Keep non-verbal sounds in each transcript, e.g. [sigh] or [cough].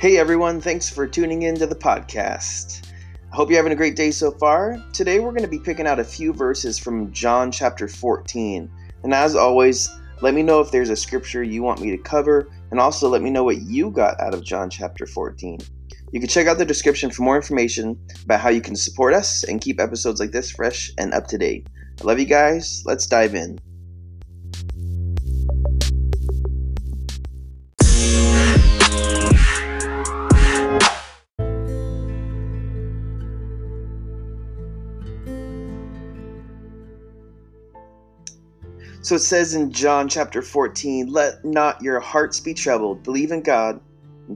Hey everyone, thanks for tuning in to the podcast. I hope you're having a great day so far. Today we're going to be picking out a few verses from John chapter 14. And as always, let me know if there's a scripture you want me to cover, and also let me know what you got out of John chapter 14. You can check out the description for more information about how you can support us and keep episodes like this fresh and up to date. I love you guys. Let's dive in. So it says in John chapter 14, Let not your hearts be troubled. Believe in God,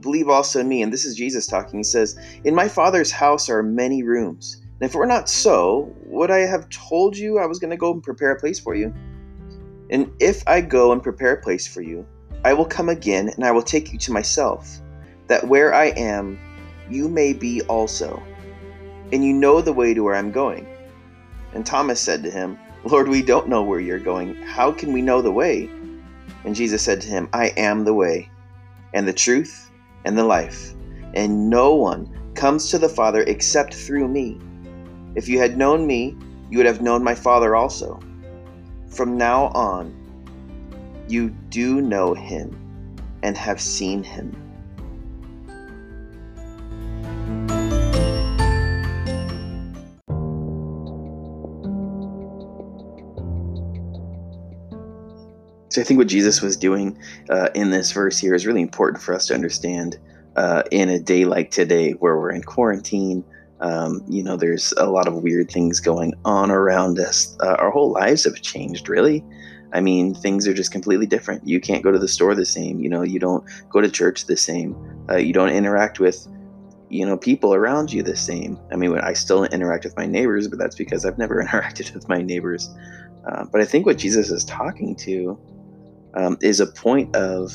believe also in me. And this is Jesus talking. He says, In my Father's house are many rooms. And if it were not so, would I have told you I was going to go and prepare a place for you? And if I go and prepare a place for you, I will come again and I will take you to myself, that where I am, you may be also. And you know the way to where I'm going. And Thomas said to him, Lord, we don't know where you're going. How can we know the way? And Jesus said to him, I am the way, and the truth, and the life. And no one comes to the Father except through me. If you had known me, you would have known my Father also. From now on, you do know him and have seen him. So I think what Jesus was doing uh, in this verse here is really important for us to understand uh, in a day like today where we're in quarantine. Um, you know, there's a lot of weird things going on around us. Uh, our whole lives have changed, really. I mean, things are just completely different. You can't go to the store the same. You know, you don't go to church the same. Uh, you don't interact with, you know, people around you the same. I mean, I still interact with my neighbors, but that's because I've never [laughs] interacted with my neighbors. Uh, but I think what Jesus is talking to um, is a point of,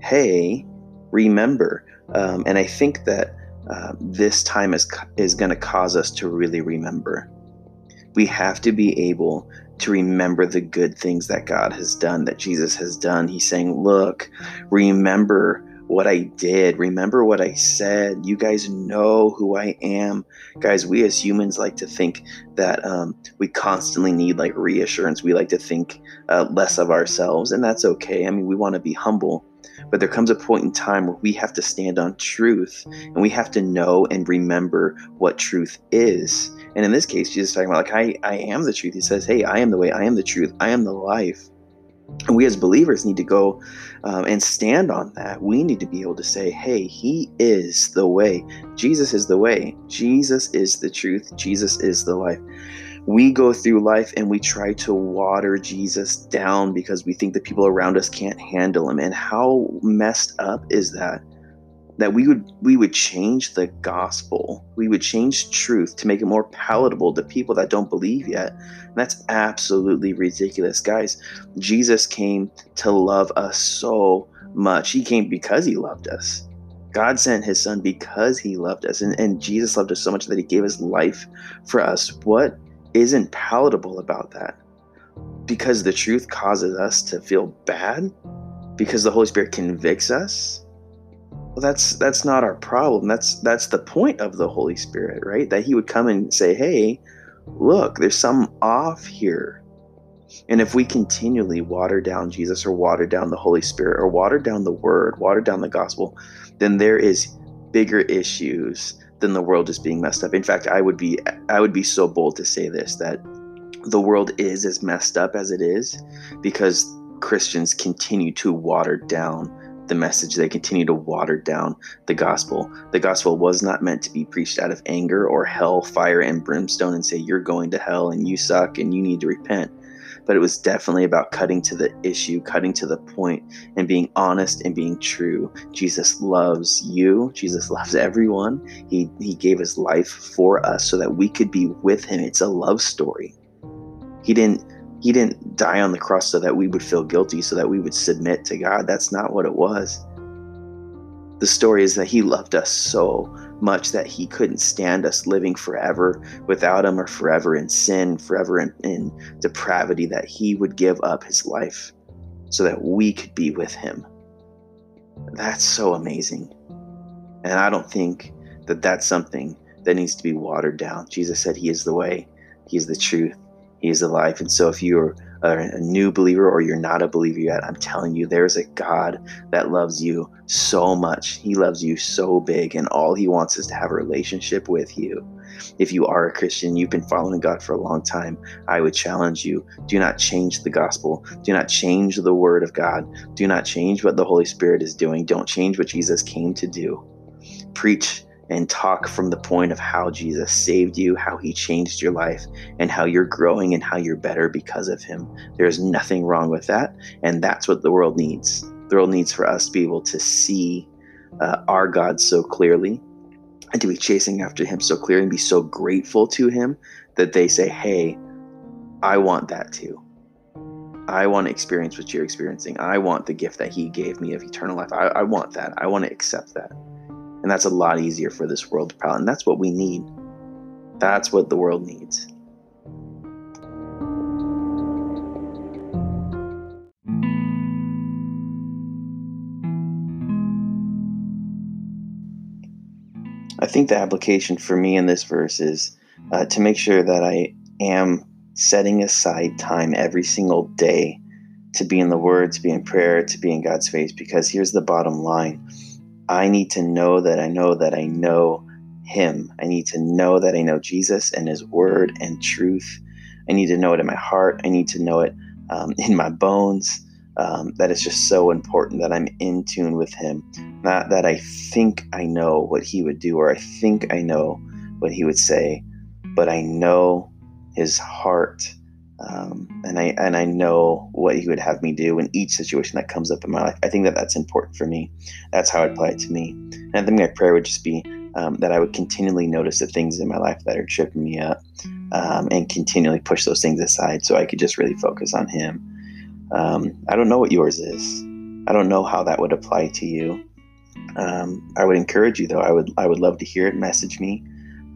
hey, remember. Um, and I think that uh, this time is is going to cause us to really remember. We have to be able to remember the good things that God has done, that Jesus has done. He's saying, look, remember what I did. Remember what I said. You guys know who I am. Guys, we as humans like to think that um, we constantly need like reassurance. We like to think uh, less of ourselves, and that's okay. I mean, we want to be humble. But there comes a point in time where we have to stand on truth and we have to know and remember what truth is. And in this case, Jesus is talking about, like, I, I am the truth. He says, Hey, I am the way, I am the truth, I am the life. And we as believers need to go um, and stand on that. We need to be able to say, hey, He is the way. Jesus is the way. Jesus is the truth. Jesus is the life. We go through life and we try to water Jesus down because we think the people around us can't handle Him. And how messed up is that? That we would we would change the gospel. We would change truth to make it more palatable to people that don't believe yet. And that's absolutely ridiculous. Guys jesus came to love us so much. He came because he loved us. God sent his son because he loved us and, and jesus loved us so much that he gave his life for us. What isn't palatable about that? Because the truth causes us to feel bad? Because the holy spirit convicts us that's that's not our problem. That's that's the point of the holy spirit right? That he would come and say hey look there's some off here. And if we continually water down jesus or water down the holy spirit or water down the word water down the gospel then there is bigger issues than the world just being messed up. In fact i would be i would be so bold to say this that the world is as messed up as it is because christians continue to water down the message. They continue to water down the gospel. The gospel was not meant to be preached out of anger or hell, fire, and brimstone and say, You're going to hell and you suck and you need to repent. But it was definitely about cutting to the issue, cutting to the point, and being honest and being true. Jesus loves you. Jesus loves everyone. He, he gave his life for us so that we could be with him. It's a love story. He didn't he didn't die on the cross so that we would feel guilty, so that we would submit to God. That's not what it was. The story is that He loved us so much that He couldn't stand us living forever without Him or forever in sin, forever in, in depravity, that He would give up His life so that we could be with Him. That's so amazing. And I don't think that that's something that needs to be watered down. Jesus said he is the way, he is the truth, he is life. And so if you're a new believer or you're not a believer yet, I'm telling you, there's a God that loves you so much. He loves you so big, and all He wants is to have a relationship with you. If you are a Christian, you've been following God for a long time, I would challenge you do not change the gospel. Do not change the word of God. Do not change what the Holy Spirit is doing. Don't change what Jesus came to do. Preach and talk from the point of how Jesus saved you, how he changed your life, and how you're growing and how you're better because of him. There's nothing wrong with that. And that's what the world needs. The world needs for us to be able to see uh, our God so clearly and to be chasing after him so clearly and be so grateful to him that they say, Hey, I want that too. I want to experience what you're experiencing. I want the gift that he gave me of eternal life. I, I want that. I want to accept that. And that's a lot easier for this world to power. And that's what we need. That's what the world needs. I think the application for me in this verse is uh, to make sure that I am setting aside time every single day to be in the Word, to be in prayer, to be in God's face. Because here's the bottom line I need to know that I know that I know Him. I need to know that I know Jesus and His Word and truth. I need to know it in my heart. I need to know it um, [laughs] in my bones. Um, that is just so important that I'm in tune with Him. Not that I think I know what He would do or I think I know what He would say, but I know His heart um, and I and I know what He would have me do in each situation that comes up in my life. I think that that's important for me. That's how I apply it to me. And I think my prayer would just be um, that I would continually notice the things in my life that are tripping me up, um, and continually push those things aside so I could just really focus on Him. Um, I don't know what yours is. I don't know how that would apply to you. Um, I would encourage you though. I would I would love to hear it. Message me.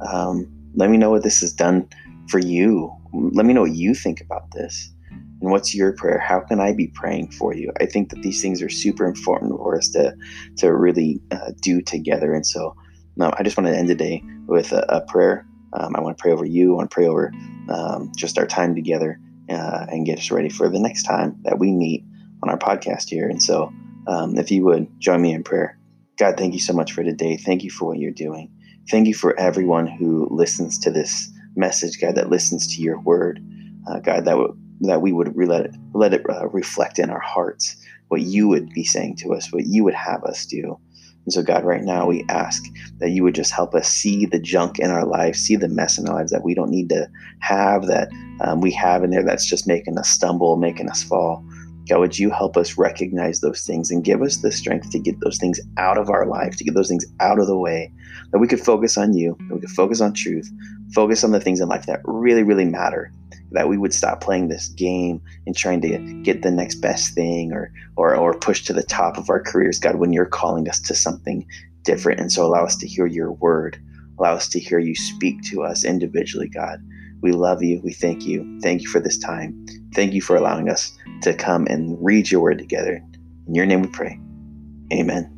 Um, let me know what this has done for you let me know what you think about this. And what's your prayer? How can I be praying for you? I think that these things are super important for us to to really uh, do together. And so, no, I just want to end today with a, a prayer. Um, I want to pray over you. I want to pray over um, just our time together uh, and get us ready for the next time that we meet on our podcast here. And so, um, if you would join me in prayer, God, thank you so much for today. Thank you for what you're doing. Thank you for everyone who listens to this message, God, that listens to your word, uh, God, that w- that we would re- let it let it uh, reflect in our hearts what you would be saying to us, what you would have us do. And so, God, right now we ask that you would just help us see the junk in our lives, see the mess in our lives that we don't need to have, that um, we have in there that's just making us stumble, making us fall. God, would you help us recognize those things and give us the strength to get those things out of our life, to get those things out of the way, that we could focus on you, that we could focus on truth, focus on the things in life that really, really matter, that we would stop playing this game and trying to get the next best thing or, or, or push to the top of our careers, God, when you're calling us to something different. And so allow us to hear your word, allow us to hear you speak to us individually, God. We love you. We thank you. Thank you for this time. Thank you for allowing us to come and read your word together. In your name we pray. Amen.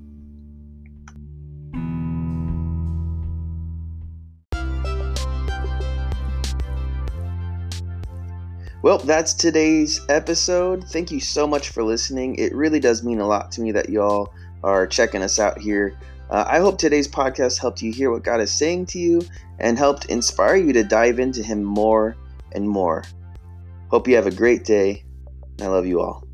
Well, that's today's episode. Thank you so much for listening. It really does mean a lot to me that y'all are checking us out here. Uh, I hope today's podcast helped you hear what God is saying to you and helped inspire you to dive into Him more and more. Hope you have a great day. I love you all.